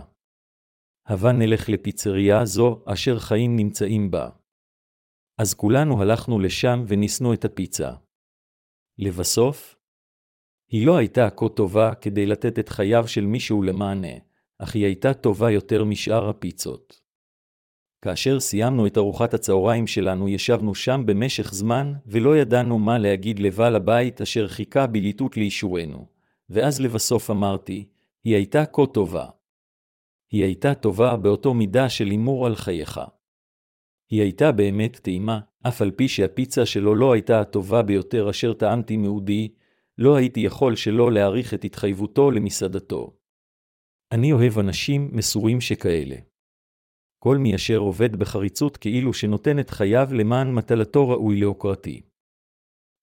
Speaker 1: הבה נלך לפיצריה זו אשר חיים נמצאים בה. אז כולנו הלכנו לשם וניסנו את הפיצה. לבסוף, היא לא הייתה כה טובה כדי לתת את חייו של מישהו למענה, אך היא הייתה טובה יותר משאר הפיצות. כאשר סיימנו את ארוחת הצהריים שלנו, ישבנו שם במשך זמן, ולא ידענו מה להגיד לבעל הבית אשר חיכה בליטוט לאישורנו. ואז לבסוף אמרתי, היא הייתה כה טובה. היא הייתה טובה באותו מידה של הימור על חייך. היא הייתה באמת טעימה, אף על פי שהפיצה שלו לא הייתה הטובה ביותר אשר טעמתי מעודי, לא הייתי יכול שלא להעריך את התחייבותו למסעדתו. אני אוהב אנשים מסורים שכאלה. כל מי אשר עובד בחריצות כאילו שנותן את חייו למען מטלתו ראוי להוקרתי.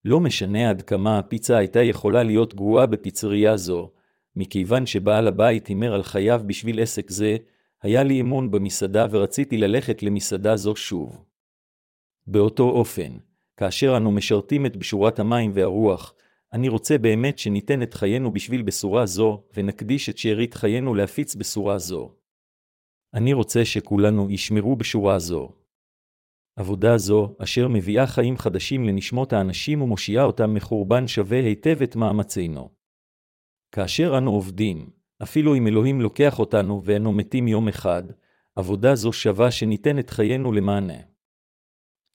Speaker 1: לא משנה עד כמה הפיצה הייתה יכולה להיות גרועה בפיצריה זו, מכיוון שבעל הבית הימר על חייו בשביל עסק זה, היה לי אמון במסעדה ורציתי ללכת למסעדה זו שוב. באותו אופן, כאשר אנו משרתים את בשורת המים והרוח, אני רוצה באמת שניתן את חיינו בשביל בשורה זו, ונקדיש את שארית חיינו להפיץ בשורה זו. אני רוצה שכולנו ישמרו בשורה זו. עבודה זו, אשר מביאה חיים חדשים לנשמות האנשים ומושיעה אותם מחורבן שווה היטב את מאמצינו. כאשר אנו עובדים, אפילו אם אלוהים לוקח אותנו ואנו מתים יום אחד, עבודה זו שווה שניתן את חיינו למענה.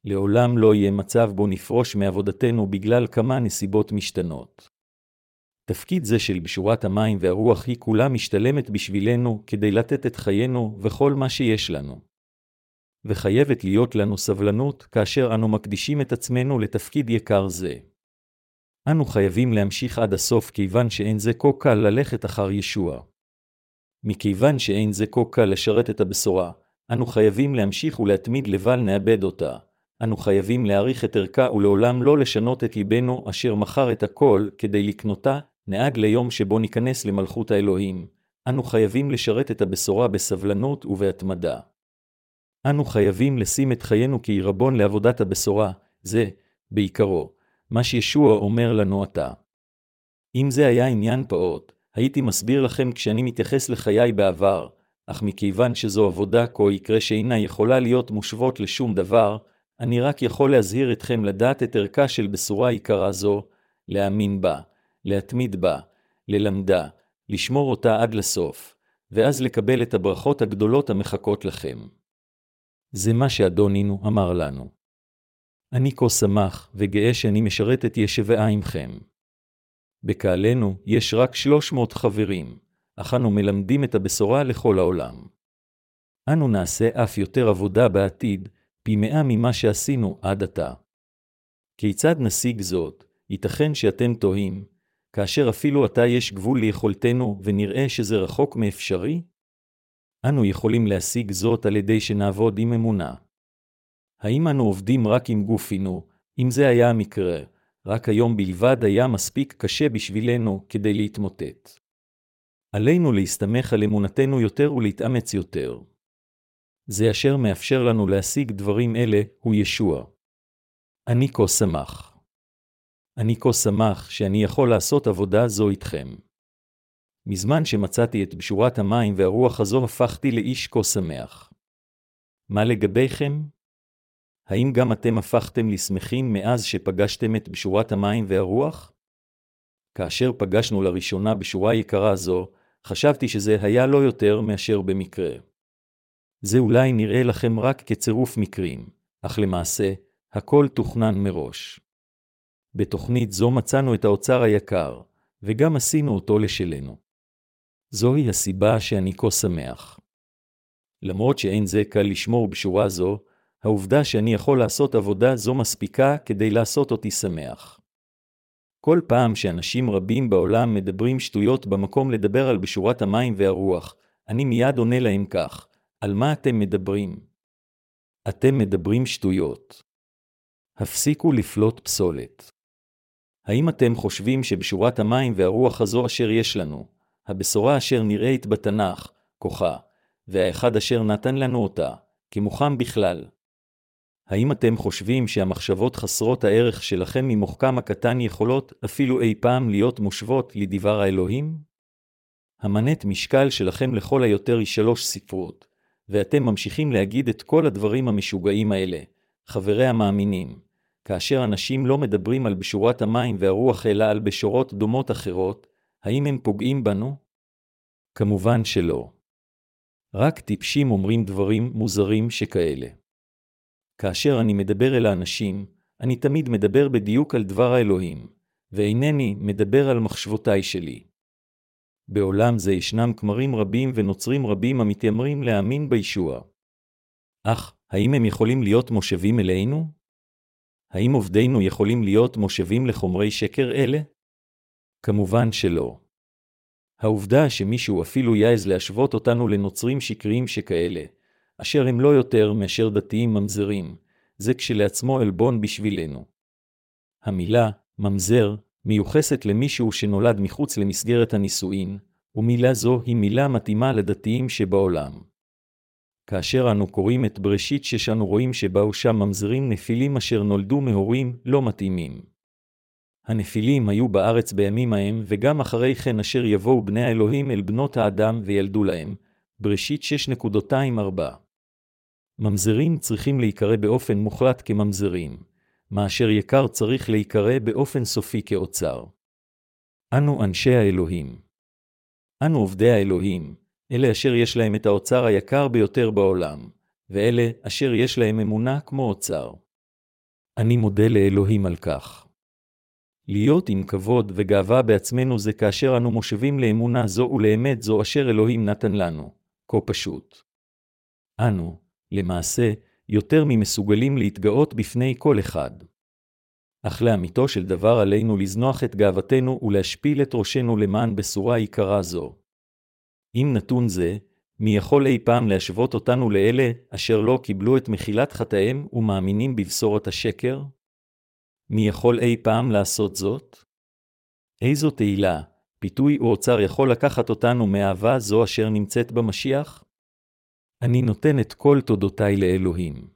Speaker 1: לעולם לא יהיה מצב בו נפרוש מעבודתנו בגלל כמה נסיבות משתנות. תפקיד זה של בשורת המים והרוח היא כולה משתלמת בשבילנו כדי לתת את חיינו וכל מה שיש לנו. וחייבת להיות לנו סבלנות כאשר אנו מקדישים את עצמנו לתפקיד יקר זה. אנו חייבים להמשיך עד הסוף כיוון שאין זה כה קל ללכת אחר ישוע. מכיוון שאין זה כה קל לשרת את הבשורה, אנו חייבים להמשיך ולהתמיד לבל נאבד אותה, אנו חייבים להעריך את ערכה ולעולם לא לשנות את ליבנו אשר מכר את הכל כדי לקנותה, נהג ליום שבו ניכנס למלכות האלוהים. אנו חייבים לשרת את הבשורה בסבלנות ובהתמדה. אנו חייבים לשים את חיינו כעירבון לעבודת הבשורה, זה, בעיקרו, מה שישוע אומר לנו עתה. אם זה היה עניין פעוט, הייתי מסביר לכם כשאני מתייחס לחיי בעבר, אך מכיוון שזו עבודה כה יקרה שאינה יכולה להיות מושוות לשום דבר, אני רק יכול להזהיר אתכם לדעת את ערכה של בשורה יקרה זו, להאמין בה, להתמיד בה, ללמדה, לשמור אותה עד לסוף, ואז לקבל את הברכות הגדולות המחכות לכם. זה מה שאדונינו אמר לנו. אני כה שמח וגאה שאני משרת את ישבעה עמכם. בקהלנו יש רק שלוש מאות חברים, אך אנו מלמדים את הבשורה לכל העולם. אנו נעשה אף יותר עבודה בעתיד, פי מאה ממה שעשינו עד עתה. כיצד נשיג זאת? ייתכן שאתם תוהים, כאשר אפילו עתה יש גבול ליכולתנו ונראה שזה רחוק מאפשרי? אנו יכולים להשיג זאת על ידי שנעבוד עם אמונה. האם אנו עובדים רק עם גופינו, אם זה היה המקרה, רק היום בלבד היה מספיק קשה בשבילנו כדי להתמוטט. עלינו להסתמך על אמונתנו יותר ולהתאמץ יותר. זה אשר מאפשר לנו להשיג דברים אלה הוא ישוע. אני כה שמח. אני כה שמח שאני יכול לעשות עבודה זו איתכם. מזמן שמצאתי את בשורת המים והרוח הזו הפכתי לאיש כה שמח. מה לגביכם? האם גם אתם הפכתם לשמחים מאז שפגשתם את בשורת המים והרוח? כאשר פגשנו לראשונה בשורה יקרה זו, חשבתי שזה היה לא יותר מאשר במקרה. זה אולי נראה לכם רק כצירוף מקרים, אך למעשה, הכל תוכנן מראש. בתוכנית זו מצאנו את האוצר היקר, וגם עשינו אותו לשלנו. זוהי הסיבה שאני כה שמח. למרות שאין זה קל לשמור בשורה זו, העובדה שאני יכול לעשות עבודה זו מספיקה כדי לעשות אותי שמח. כל פעם שאנשים רבים בעולם מדברים שטויות במקום לדבר על בשורת המים והרוח, אני מיד עונה להם כך, על מה אתם מדברים? אתם מדברים שטויות. הפסיקו לפלוט פסולת. האם אתם חושבים שבשורת המים והרוח הזו אשר יש לנו, הבשורה אשר נראית בתנ"ך, כוחה, והאחד אשר נתן לנו אותה, כמוכם בכלל, האם אתם חושבים שהמחשבות חסרות הערך שלכם ממוחכם הקטן יכולות אפילו אי פעם להיות מושוות לדבר האלוהים? המנת משקל שלכם לכל היותר היא שלוש ספרות, ואתם ממשיכים להגיד את כל הדברים המשוגעים האלה, חברי המאמינים, כאשר אנשים לא מדברים על בשורת המים והרוח אלא על בשורות דומות אחרות, האם הם פוגעים בנו? כמובן שלא. רק טיפשים אומרים דברים מוזרים שכאלה. כאשר אני מדבר אל האנשים, אני תמיד מדבר בדיוק על דבר האלוהים, ואינני מדבר על מחשבותיי שלי. בעולם זה ישנם כמרים רבים ונוצרים רבים המתיימרים להאמין בישוע. אך, האם הם יכולים להיות מושבים אלינו? האם עובדינו יכולים להיות מושבים לחומרי שקר אלה? כמובן שלא. העובדה שמישהו אפילו יעז להשוות אותנו לנוצרים שקריים שכאלה, אשר הם לא יותר מאשר דתיים ממזרים, זה כשלעצמו עלבון בשבילנו. המילה ממזר מיוחסת למישהו שנולד מחוץ למסגרת הנישואין, ומילה זו היא מילה מתאימה לדתיים שבעולם. כאשר אנו קוראים את בראשית שש אנו רואים שבאו שם ממזרים נפילים אשר נולדו מהורים לא מתאימים. הנפילים היו בארץ בימים ההם, וגם אחרי כן אשר יבואו בני האלוהים אל בנות האדם וילדו להם. בראשית 6.24 ממזרים צריכים להיקרא באופן מוחלט כממזרים, מאשר יקר צריך להיקרא באופן סופי כאוצר. אנו אנשי האלוהים. אנו עובדי האלוהים, אלה אשר יש להם את האוצר היקר ביותר בעולם, ואלה אשר יש להם אמונה כמו אוצר. אני מודה לאלוהים על כך. להיות עם כבוד וגאווה בעצמנו זה כאשר אנו מושבים לאמונה זו ולאמת זו אשר אלוהים נתן לנו. כה פשוט. אנו, למעשה, יותר ממסוגלים להתגאות בפני כל אחד. אך לאמיתו של דבר עלינו לזנוח את גאוותנו ולהשפיל את ראשנו למען בשורה יקרה זו. עם נתון זה, מי יכול אי פעם להשוות אותנו לאלה אשר לא קיבלו את מחילת חטאיהם ומאמינים בבשורת השקר? מי יכול אי פעם לעשות זאת? איזו תהילה, פיתוי או אוצר יכול לקחת אותנו מאהבה זו אשר נמצאת במשיח? אני נותן את כל תודותיי לאלוהים.